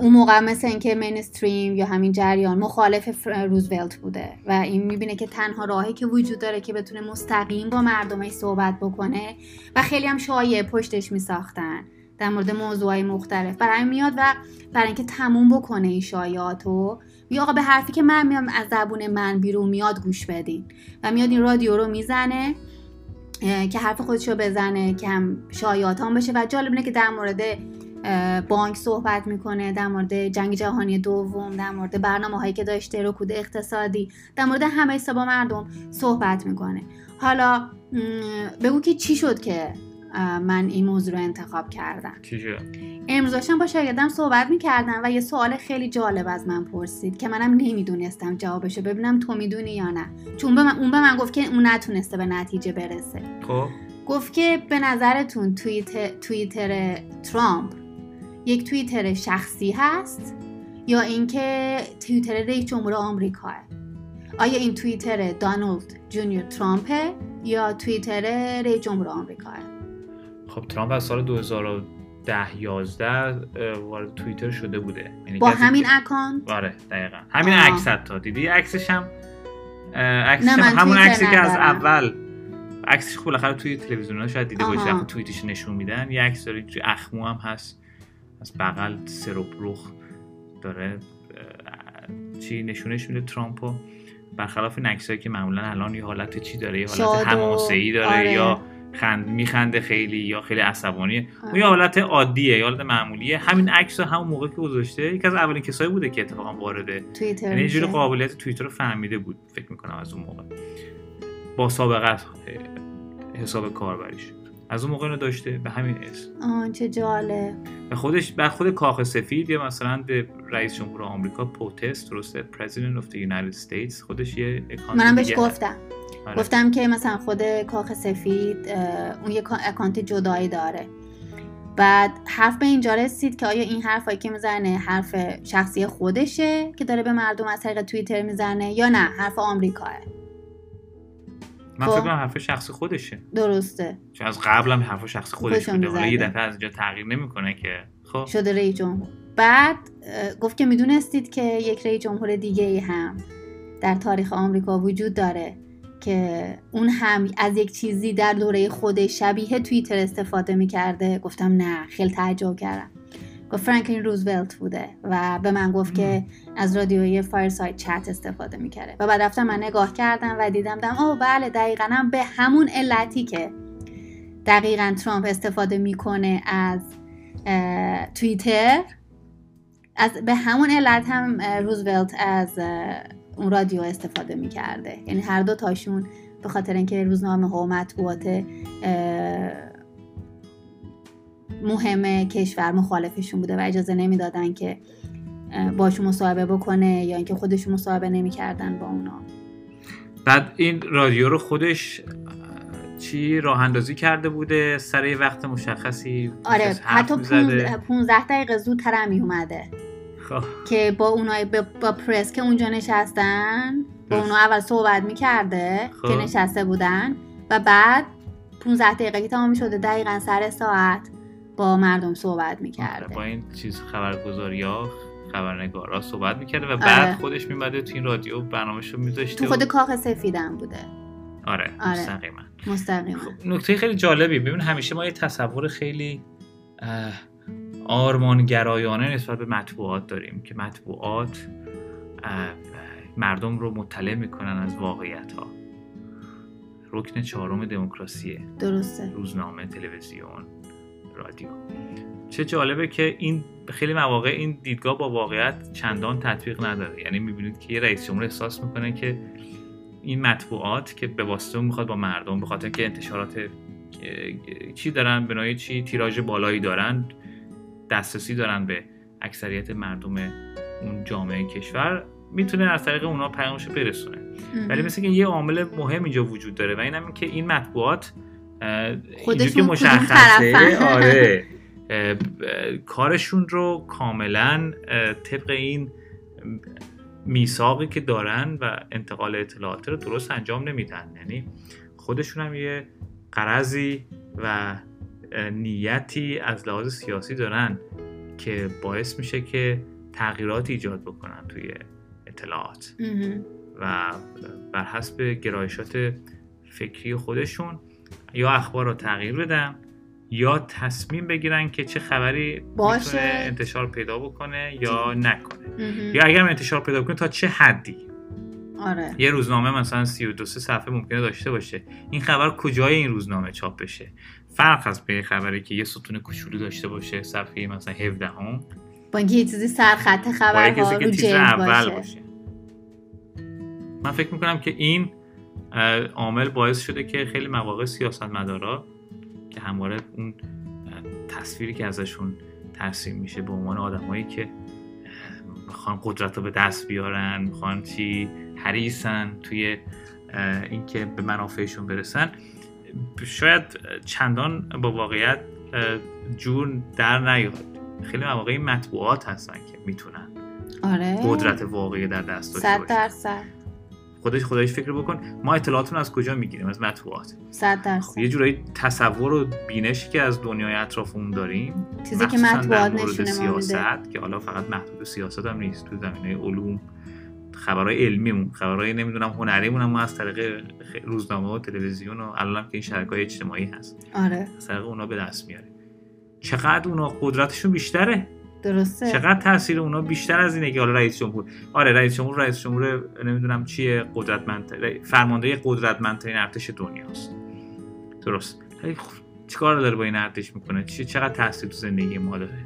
اون موقع مثل اینکه مینستریم یا همین جریان مخالف روزولت بوده. و این می‌بینه که تنها راهی که وجود داره که بتونه مستقیم با مردمش صحبت بکنه و خیلی هم شایع پشتش میساختن در مورد موضوعهای مختلف. برای میاد و برای اینکه تموم بکنه این شایعاتو یا آقا به حرفی که من میام از زبون من بیرون میاد گوش بدین. و میاد این رادیو رو می‌زنه که حرف خودش رو بزنه که هم بشه و جالب اینه که در مورد بانک صحبت می‌کنه در مورد جنگ جهانی دوم در مورد برنامه هایی که داشته رکود اقتصادی در مورد همه حساب مردم صحبت می‌کنه. حالا بگو که چی شد که من این موضوع رو انتخاب کردم؟ امروز داشتم با شاگردم صحبت می‌کردم و یه سوال خیلی جالب از من پرسید که منم نمی‌دونستم جوابشو ببینم تو می‌دونی یا نه. چون به من اون به من گفت که اون نتونسته به نتیجه برسه. خب؟ گفت که به نظرتون توییت توییتر ترامپ یک توییتر شخصی هست یا اینکه توییتر رئیس جمهور آمریکاه؟ آیا این توییتر دانالد جونیور ترامپه یا توییتر رئیس جمهور آمریکاست؟ خب ترامپ از سال 2010 11 وارد توییتر شده بوده. یعنی با همین اکانت؟ آره دقیقا. همین. عکسشو دیدی عکسش هم؟ عکسش هم همون عکسی که از. اول عکسش خب بالاخره توی تلویزیون ها شاید دیده باشی. وقتی توییتش نشون میدن. یه عکس داره توی اخمو هم هست. از بغل سرپ رخ داره چی نشونش میده ترامپو. برخلاف این عکسایی که معمولا الان یه حالت چی داره؟ یه حالت و- حماسه‌ای داره آره. یا خند میخنده خیلی یا خیلی عصبانیه. اون. یه حالت عادیه یه حالت معمولیه. همین عکس همون موقع که گذاشته یکی از اولین کسایی بوده که اتفاقا وارد توییتر یعنی یه جوری میشه. قابلیت توییتر رو فهمیده بود فکر می‌کنم از اون موقع. با سابقه حساب کاربریش. از اون موقع رو داشته به همین اسم. آه چه جالب. و خودش بر خود کاخ سفید یا مثلا به رئیس جمهور آمریکا پوتست درسته؟ President of the United States. خودش یه اکانت منم بهش. گفتم. آره. گفتم که مثلا خود کاخ سفید اون یه کا- اکانت جدایی داره. بعد حرف به اینجا رسید که آیا این حرفایی که می‌زنه حرف شخصی خودشه که داره به مردم از طریق توییتر می‌زنه یا نه؟ حرف آمریکاه. من خب. فکر کنم حرف شخصی خودشه. درسته. چون از قبل هم حرف شخصی خودش بوده. حالا یه. دفعه از اینجا تغییر نمی‌کنه که. خب. شده رئیس جمهور. بعد گفت که می‌دونستید که یک رئیس جمهور دیگه هم در تاریخ آمریکا وجود داره. که اون هم از یک چیزی در دوره خودش شبیه توییتر استفاده می‌کرده. گفتم نه خیلی تعجب کردم. گفت فرانکلین روزولت بوده و به من گفت که از رادیوی فایرساید چت استفاده می‌کرده. و بعد رفتم من نگاه کردم و دیدم دم اوه بله دقیقا هم به همون علتی که دقیقا ترامپ استفاده می‌کنه از توییتر از به همون علت هم روزولت از اون رادیو استفاده می‌کرده. یعنی هر دو تاشون به خاطر اینکه روزنامه ها و مطبوعات مهم کشور مخالفشون بوده و اجازه نمی‌دادن که باشون مصاحبه بکنه یا اینکه خودشون مصاحبه نمی‌کردن با اونا. بعد این رادیو رو خودش چی راه اندازی کرده بوده؟ سر یه وقت مشخصی آره حتی می‌زده. 15 دقیقه زودتر هم اومده که با اونای با, با پرس که اونجا نشستن با. اونا اول صحبت می‌کرده خب. که نشسته بودن و بعد 15 دقیقه که تمام شده دقیقا سر ساعت با مردم صحبت می‌کرده با این چیز خبرگزاری ها خبرنگارا صحبت می‌کرده و بعد آره. خودش میمده تو این رادیو برنامهش رو میذاشته تو خود کاخ سفیدم بوده آره, آره. مستقیما مستقیما خب نکته خیلی جالبی ببین همیشه ما یه تصور خیلی اه، آرمانگرایانه نسبت به مطبوعات داریم که مطبوعات مردم رو مطلع می‌کنن از واقعیت ها رکن چهارم دموکراسیه درسته. روزنامه تلویزیون رادیو. چه جالبه که این خیلی مواقع این دیدگاه با واقعیت چندان تطبیق نداره. یعنی می‌بینید که یه رئیس جمهور احساس می‌کنه که این مطبوعات که به واسطه می‌خواد با مردم به خاطر که انتشارات چی دارن؟ به نوعی چی؟ تیراژ بالایی دارن. دسترسی دارن به اکثریت مردم اون جامعه کشور می‌تونه از طریق اونا پیامش برسونه. ولی مثل که یه عامل مهم اینجا وجود داره و این هم که این مطبوعات خودشون که مشخصه. آره (laughs) کارشون رو کاملا طبق این میثاقی که دارن و انتقال اطلاعات رو درست انجام نمیدن. یعنی خودشون هم یه قرضی و نیتی از لحاظ سیاسی دارن که باعث میشه که تغییرات ایجاد بکنن توی اطلاعات. و بر حسب گرایشات فکری خودشون یا اخبار رو تغییر بدن یا تصمیم بگیرن که چه خبری باشه. انتشار پیدا بکنه یا نکنه. یا اگر انتشار پیدا کنه تا چه حدی آره یه روزنامه مثلا 32 سه صفحه ممکنه داشته باشه این خبر کجای این روزنامه چاپ بشه فرق هست به خبری که یه ستون کوچولو داشته باشه صفحه مثلا 17 هم با اینکه یه چیزی سرخط خبرها رو جلد اول باشه. باشه من فکر می‌کنم که این عامل باعث شده که خیلی مواقع سیاستمدارا که همواره اون تصویری که ازشون ترسیم میشه به عنوان آدمایی که می‌خوان قدرت رو به دست بیارن می‌خوان چی حریصن توی اینکه به منافعشون برسن شاید چندان با واقعیت جور در نیاد. خیلی مواقع این مطبوعات هستن که می‌تونن آره. قدرت واقعی در دست داشته صد درصد. خودش خودش فکر بکن ما اطلاعاتون از کجا می‌گیریم؟ از مطبوعات. صد خب درصد یه جورایی تصور و بینشی که از دنیای اطرافمون داریم چیزی که مطبوعات در مورد نشونه. سیاست که حالا فقط محدود سیاست هم نیست. تو زمینه علوم خبرهای علمیمون خبرهای نمی‌دونم هنریمون هم از طریق روزنامه و تلویزیون و الان که این شبکه‌های اجتماعی هست. آره. از طریق اونا به دست میاریم چقدر اونا قدرتشون بیشتره؟ درسته. چقدر تاثیر اونا بیشتر از اینه که حالا رئیس جمهور؟ آره رئیس جمهور رئیس جمهور نمی‌دونم چیه قدرتمند فرمانده قدرتمندترین ارتش دنیاست. درست. خب چیکار داره با این ارتش می‌کنه؟ چی چقدر تاثیر تو زندگی ما داره؟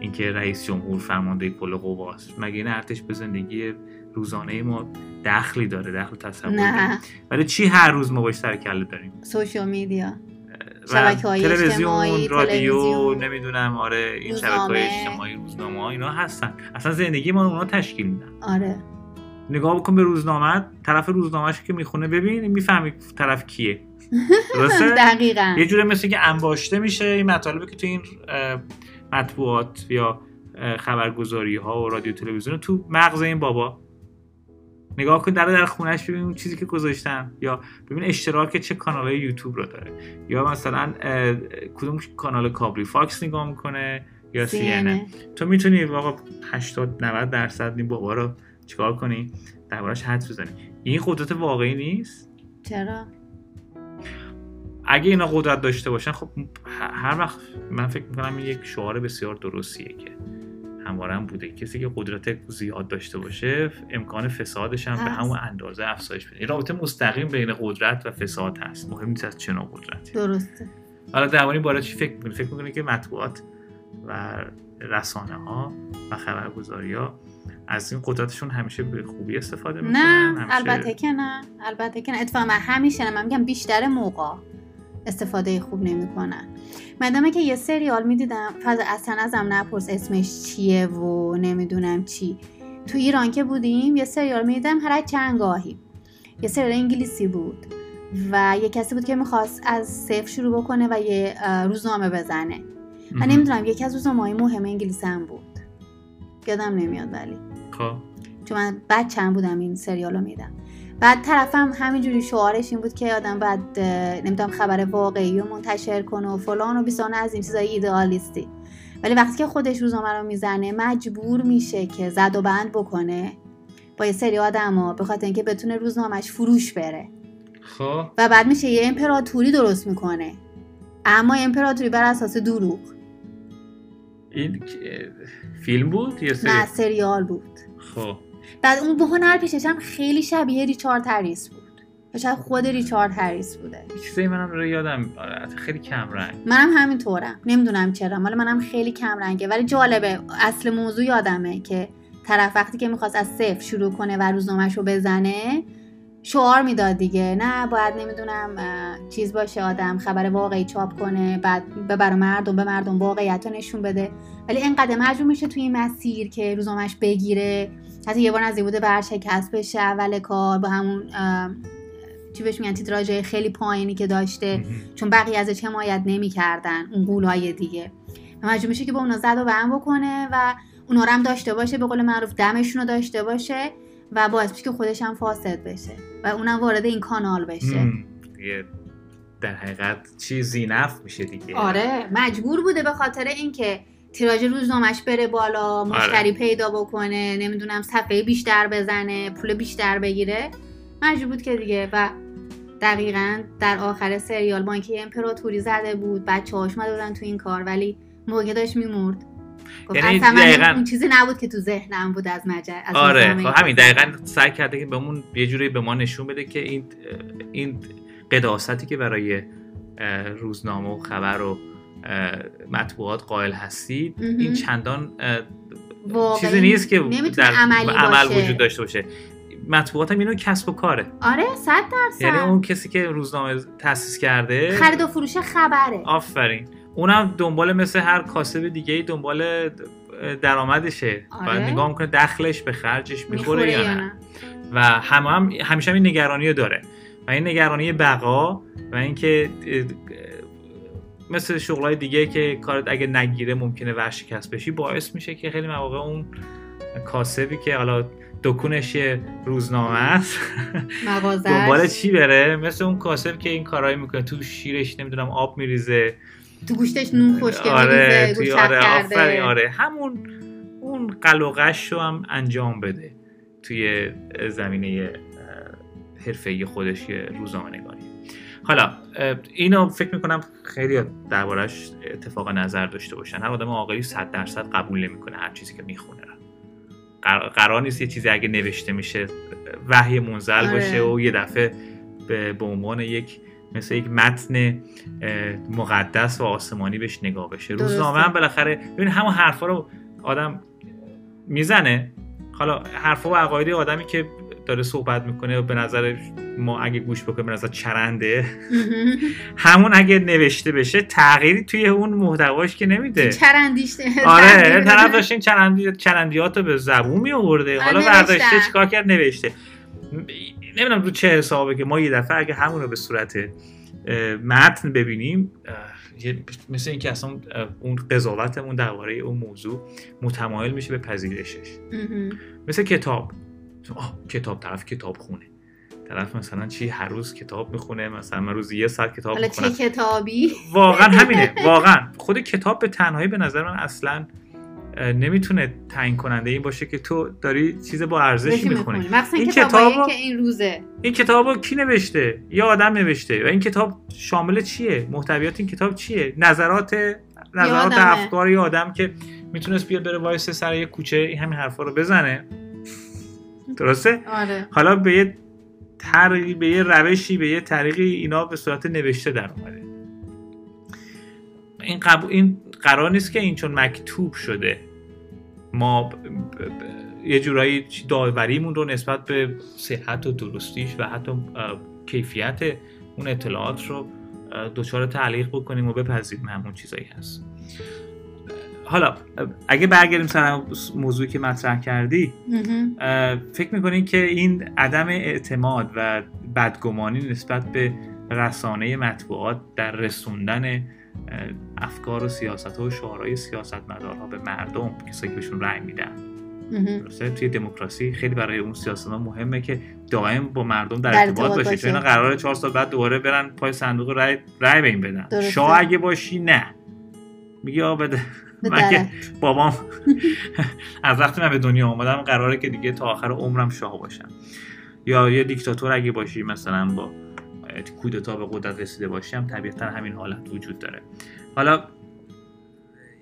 اینکه رئیس جمهور فرمانده کل قواست. مگه این ارتش به زندگی روزانه ما دخلی داره دخل تصور نه. ولی چی هر روز ما باش سر کله داریم؟ سوشیال میدیا. شبکه‌های اجتماعی، تلویزیون. رادیو نمی‌دونم آره این. شبکه های اجتماعی روزنامه ها اینا هستن. اصلا زندگی ما اونا تشکیل میدن. آره. نگاه بکن به روزنامه طرف روزنامهش که می‌خونه ببین می‌فهمی طرف کیه. درسته؟ (laughs) دقیقا. یه جوری مثل که انباشته میشه این مطالبی که تو این مطبوعات یا خبرگزاری ها و رادیو تلویزیون تو مغز این بابا. نگاه کن در در خونش ببین اون چیزی که گذاشتن. یا ببین اشتراک چه کانال های یوتیوب رو داره. یا مثلا کدوم کانال کابلی فاکس نگاه می‌کنه یا CNN. تو می‌تونی واقعا 80 90 درصد این بابا رو چیکار کنی؟ دربارش حدس بزنی. این قدرت واقعی نیست؟ چرا؟ اگه اینا قدرت داشته باشن خب هر وقت من فکر می‌کنم این یک شعار بسیار درستیه که همواره هم بوده. کسی که قدرت زیاد داشته باشه امکان فسادش هم به هست. همون اندازه افزایش بده این رابطه مستقیم بین قدرت و فساد هست. مهم نیست از چه نوع قدرتی. درسته. حالا این باره چی فکر می‌کنی؟ فکر می‌کنی که مطبوعات و رسانه ها و خبرگزاری ها از این قدرتشون همیشه به خوبی استفاده می‌کنن؟ نه همیشه... البته که نه. البته که نه. اتفاقا من همیشه نه من میگم بیشتر موقع. استفاده خوب نمی‌کنن. مدامه که یه سریال می‌دیدم اصلا ازم نپرس اسمش چیه و نمی‌دونم چی. تو ایران که بودیم یه سریال می‌دیدم هر چند گاهی یه سریال انگلیسی بود و یه کسی بود که می‌خواست از صفر شروع بکنه و یه روزنامه بزنه. مهم. نمی‌دونم یکی از روزنامه های مهم انگلیسی هم بود. یادم نمیاد ولی. خب. چون من بچم بودم این سریال رو میدم بعد طرفم همینجوری شعارش این بود که آدم اه، نمی‌دونم خبر واقعی رو منتشر کنه و فلان و بیسان از این چیزای ایدئالیستی. ولی وقتی که خودش روزنامه رو می‌زنه مجبور میشه که زد و بند بکنه با یه سری آدم به خاطر اینکه بتونه روزنامهش فروش بره. خب. و بعد میشه یه امپراتوری درست می‌کنه. اما امپراتوری بر اساس دروغ. این فیلم بود یا سری نه سریال بود. خب. بعد اون هنر پیشش هم خیلی شبیه ریچارد هریس بود. شاید خود ریچارد هریس بوده. یه چیزایی منم رو یادم آره، خیلی کم رنگ. منم همینطورم. نمی‌دونم چرا مال منم خیلی کم رنگه. ولی جالبه اصل موضوع یادمه که طرف وقتی که می‌خواست از صفر شروع کنه و روزنامهش رو بزنه شعار می‌داد دیگه. نه باید نمی‌دونم چیز باشه آدم خبر واقعی چاپ کنه بعد ببره مردم به مردم واقعیت رو نشون بده. ولی اینقدر مجبور میشه توی این مسیر که روزنامهش بگیره حتی یه بار نزدیک بوده ورشکست بشه اول کار با همون چی بهش میگن تیتراژ خیلی پایینی که داشته چون بقیه ازش حمایت نمی‌کردن اون قولهای دیگه. مجبور میشه که با اونا زد و بند بکنه و اونا رو هم داشته باشه به قول معروف دمشون رو داشته باشه. و باعث میشه که خودش هم فاسد بشه و اونم وارد این کانال بشه. در حقیقت چی زینف میشه دیگه. آره مجبور بوده به خاطر اینکه تیراژ روزنامهش بره بالا مشتری آره. پیدا بکنه نمی‌دونم صفحه بیشتر بزنه پول بیشتر بگیره. مجبور بود که دیگه و دقیقا در آخر سریال با اینکه یه امپراتوری زده بود بچه هاش بودن تو این کار ولی موقع داشت میمرد. یعنی دقیقاً- اون چیزی نبود که تو ذهنم بود از مجر از آره خب همین دقیقا سعی کرده که بهمون یه جوری به ما نشون بده که این این قداستی که برای روزنامه و خبر و مطبوعات قائل هستید. این چندان چیزی نیست که در عمل باشه. وجود داشته باشه. مطبوعات هم اینو کسب و کاره. آره صد درصد. یعنی اون کسی که روزنامه تاسیس کرده خرید و فروش خبره. آفرین. اونم دنبال مثل هر کاسب دیگه دنبال درآمدشه. آره. باید نگاه می‌کنه دخلش به خرجش می‌خوره می‌خوره یا نه. و هم, هم همیشه هم این نگرانی رو داره. و این نگرانی بقا و اینکه مثل شغلای دیگه که کارت اگه نگیره ممکنه ورشکست بشی باعث میشه که خیلی مواقع اون کاسبی که حالا دکونش یه روزنامه است دنبال چی بره؟ مثل اون کاسب که این کارایی می‌کنه تو شیرش نمی‌دونم آب میریزه. تو گوشتش نون خشکه آره میریزه توی آره آفرین آره. همون اون قلقش رو هم انجام بده توی زمینه حرفه‌ای خودش روزنامه نگاری حالا اینو فکر می‌کنم خیلی دربارش اتفاق نظر داشته باشن. هر آدم عاقلی 100 درصد قبول نمی‌کنه هر چیزی که می‌خونه. قرار, نیست یه چیزی اگه نوشته میشه وحی منزل آره. باشه و یه دفعه به, به عنوان یک مثل یک متن مقدس و آسمانی بهش نگاه بشه. روزنامه هم بالاخره ببین همون حرفا رو آدم می‌زنه. حالا حرفا و عقاید آدمی که داره صحبت می‌کنه و به نظر ما اگه گوش بکنیم به نظر چرنده. (laughs) همون اگه نوشته بشه تغییری توی اون محتواش که نمیده. چرندیش آره طرف داشت این چرندی چرندیات رو به زبون می آورده حالا. برداشته چیکار کرد؟ نوشته. نمی‌دونم رو چه حسابه که ما یه دفعه اگه همون رو به صورت متن ببینیم مثل اینکه اصلا اون قضاوتمون درباره اون موضوع متمایل میشه به پذیرشش. مثل کتاب. آه کتاب طرف کتاب خونه. طرف مثلا چی هر روز کتاب می‌خونه مثلا من روزی یه ساعت کتاب حالا چه کتابی؟ واقعا همینه واقعا. خود کتاب به تنهایی به نظر من اصلا نمی‌تونه تعیین کننده این باشه که تو داری چیز با ارزشی می‌خونی. این کتابو- که این روزه. این کتاب کی نوشته؟ یه آدم نوشته. و این کتاب شامل چیه؟ محتویات این کتاب چیه؟ نظرات نظرات. افکار یه آدم که می‌تونست بیاد بره وایسه سر یه کوچه این همین حرفا رو بزنه. (laughs) درسته؟ آره. حالا به یه طریقی به یه روشی به یه طریقی اینا به صورت نوشته در اومده. این, قبو... این قرار نیست که این چون مکتوب شده. ما ب- ب- ب- یه جورایی داوریمون رو نسبت به صحت و درستیش و حتی کیفیت اون اطلاعات رو دچار تعلیق بکنیم و بپذیریم همون چیزایی هست. حالا اگه برگردیم سر موضوعی که مطرح کردی فکر می‌کنید که این عدم اعتماد و بدگمانی نسبت به رسانه مطبوعات در رسوندن افکار و سیاست و شعارهای سیاستمدارها به مردم کسایی که بهشون رأی میدن. درسته توی دموکراسی خیلی برای اون سیاستمدار مهمه که دائم با مردم در, ارتباط باشه باشه. چون اینا قراره چهار سال بعد دوباره برن پای صندوق رأی رأی به این بدن. شاه اگه باشی نه میگه آ بده من که. بابام (laughs) از وقتی من به دنیا آمدم قراره که دیگه تا آخر عمرم شاه باشم یا یه دیکتاتور اگه باشی مثلا با کودتا به قدرت رسیده باشی هم طبیعتا همین حالت وجود داره. حالا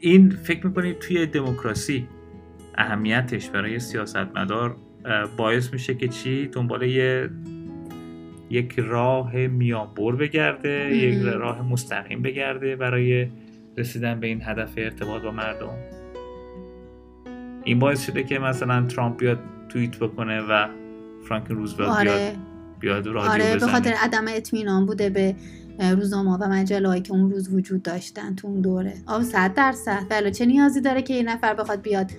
این فکر می‌کنید توی دموکراسی اهمیتش برای سیاستمدار باعث میشه که چی؟ دنبال یه یک راه میانبر بگرده. یک راه مستقیم بگرده برای رسیدن به این هدف ارتباط با مردم. این باعث شده که مثلا ترامپ بیاد توییت بکنه و فرانکلین روزولت آره. بیاد. رادیو آره به خاطر عدم اطمینان بوده به روزنامه و مجله که اون روز وجود داشتن تو اون دوره. آب صد درصد. ولی چه نیازی داره که یه نفر بخواد بیاد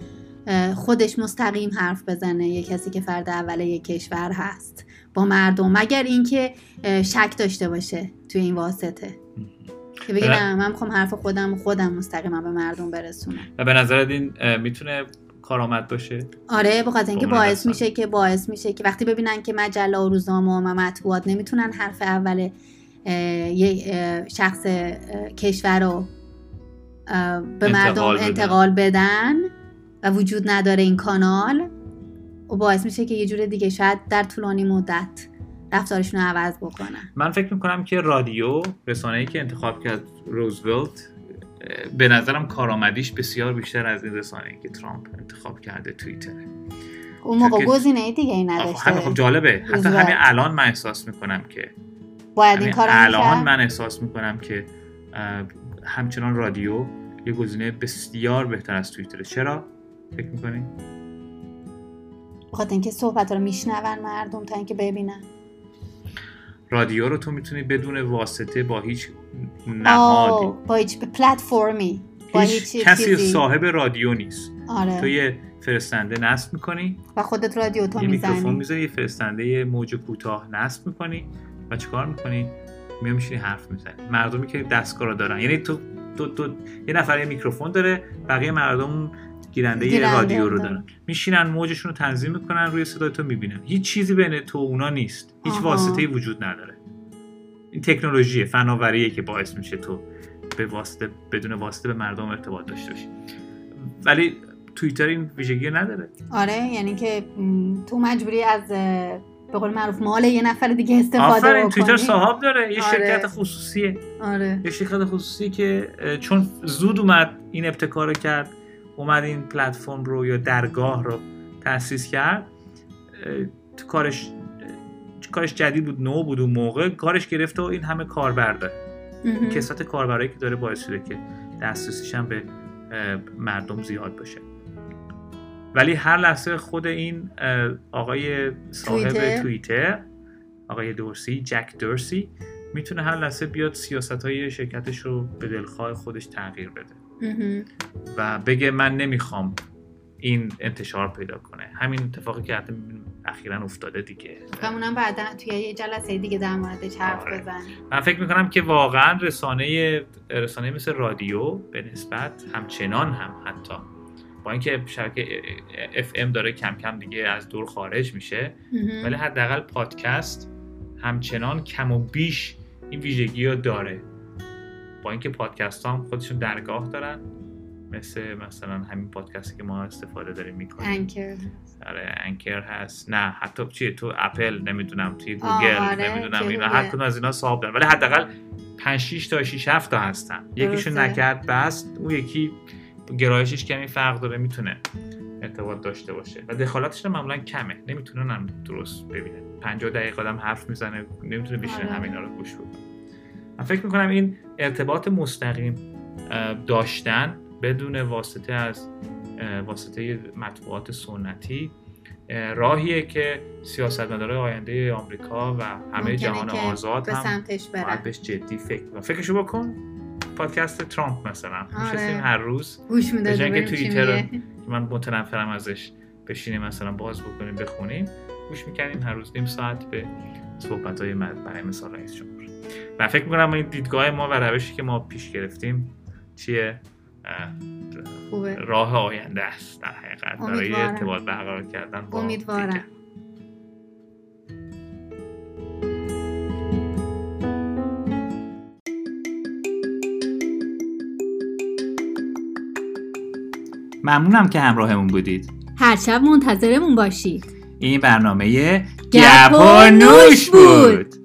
خودش مستقیم حرف بزنه؟ یه کسی که فرد اول یک کشور هست. با مردم. مگر اینکه شک داشته باشه توی این واسطه. که بگه بله. نه من می‌خوام حرف خودم خودم مستقیما به مردم برسونم. و به نظرت این می‌تونه کارآمد باشه آره به خاطر اینکه کاملا باعث. میشه که باعث میشه که وقتی ببینن که مجله و روزنامه و مطبوعات نمی‌تونن حرف اول یه شخص کشور رو به مردم انتقال بدن. انتقال بدن و وجود نداره این کانال و باعث میشه که یه جور دیگه شاید در طولانی مدت رفتارشون رو عوض بکنن من فکر می‌کنم که رادیو رسانه‌ای که انتخاب کرد روزولت به نظرم کارآمدیش بسیار بیشتر از این رسانه‌ای که ترامپ انتخاب کرده توییتر. اون موقع گزینه دیگه ای نداشته. خب جالبه. حتی. همین الان من احساس می‌کنم که باید این همین کار الان من احساس می‌کنم که همچنان رادیو یه گزینه بسیار بهتر از توییتره. چرا؟ فکر می‌کنی؟ بخاطر اینکه صحبت رو میشنون مردم تا اینکه ببینن. رادیو رو تو می‌تونی بدون واسطه با هیچ نهادی. با هیچ پلتفرمی با هیچ هیچ کسی چیزی. صاحب رادیو نیست. آره. تو یه فرستنده نصب می‌کنی. و خودت رادیو تو یه میکروفون می‌زنی یه فرستنده یه موج کوتاه نصب می‌کنی. و چیکار می‌کنی؟ میای میشینی حرف می‌زنی. مردمی که دستگاه رو دارن. یعنی تو تو, تو یه نفر یه میکروفون داره بقیه مردم گیرنده, یه گیرنده. رادیو رو دارن. میشینن موجشون رو تنظیم می‌کنن روی صدای تو می‌بینن. هیچ چیزی بین تو و اونا نیست. هیچ آها. واسطه وجود نداره. این تکنولوژیه فناوریه که باعث میشه تو به واسطه بدون واسطه به مردم ارتباط داشته باشی. ولی توییتر این ویژگی نداره. آره یعنی که تو مجبوری از به قول معروف مال یه نفر دیگه استفاده آفرین بکنی. توییتر صاحب داره. یه آره. شرکت خصوصیه. آره. یه شرکت خصوصی که چون زود اومد این ابتکار رو کرد اومد این پلتفرم رو یا درگاه رو تأسیس کرد تو کارش کارش جدید بود نو بود اون موقع کارش گرفته و این همه کاربر داره. کسات کاربرایی که داره باعث شده که دسترسیش هم به مردم زیاد باشه ولی هر لحظه خود این آقای صاحب توییتر؟ آقای دورسی جک دورسی می‌تونه هر لحظه بیاد سیاست های شرکتش رو به دلخواه خودش تغییر بده. و بگه من نمی‌خوام این انتشار پیدا کنه. همین اتفاقی که حتی اخیرا افتاده دیگه. و اونم بعدا توی یه جلسه دیگه در موردش حرف آره. بزنیم. من فکر می‌کنم که واقعا رسانه رسانه مثل رادیو به نسبت همچنان هم حتی. با اینکه شبکه اف ام داره کم کم دیگه از دور خارج میشه. ولی حداقل پادکست همچنان کم و بیش این ویژگی رو داره. با اینکه پادکست هم خودشون درگاه دارن مثل مثلا همین پادکستی که ما استفاده داریم می‌کنیم. Anchor آره Anchor هست. نه حتی چیه تو اپل نمی‌دونم توی گوگل آره، نمی‌دونم اینا. هر کدوم از اینا صاحب دارن. ولی حداقل 5 6 تا 6 7 تا هستن. یکیشون. نکرد بست. اون یکی گرایشش کمی فرق داره می‌تونه ارتباط داشته باشه. و دخالتش هم معمولا کمه. نمی‌تونن هم درست ببینن 50 دقیقه آدم حرف می‌زنه نمی‌تونه بشینه آره. همینا رو گوش بده. من فکر می‌کنم این ارتباط مستقیم داشتن بدون واسطه از واسطه مطبوعات سنتی اه، راهیه که سیاستمدارای آینده آمریکا و همه جهان که آزاد هم سمتش برن. باید بهش جدی فکر کنن. فکرشو بکن. پادکست ترامپ مثلا. آره. هر روز. گوش به می‌دادی جای اینکه ببینیم چی توییتر. که من متنفرم ازش بشینیم مثلا باز بکنیم بخونیم گوش می‌کردیم هر روز نیم ساعت به صحبت های برای مثال رئیس جمهور. و فکر می‌کنم این دیدگاه ما و روشی که ما پیش گرفتیم چیه خوبه راه آینده است در حقیقت برای امیدوارم. ارتباط برقرار کردن با امیدوارم. دیگر. ممنونم که همراهمون بودید هر شب منتظرمون باشید این برنامه گپ و نوش بود.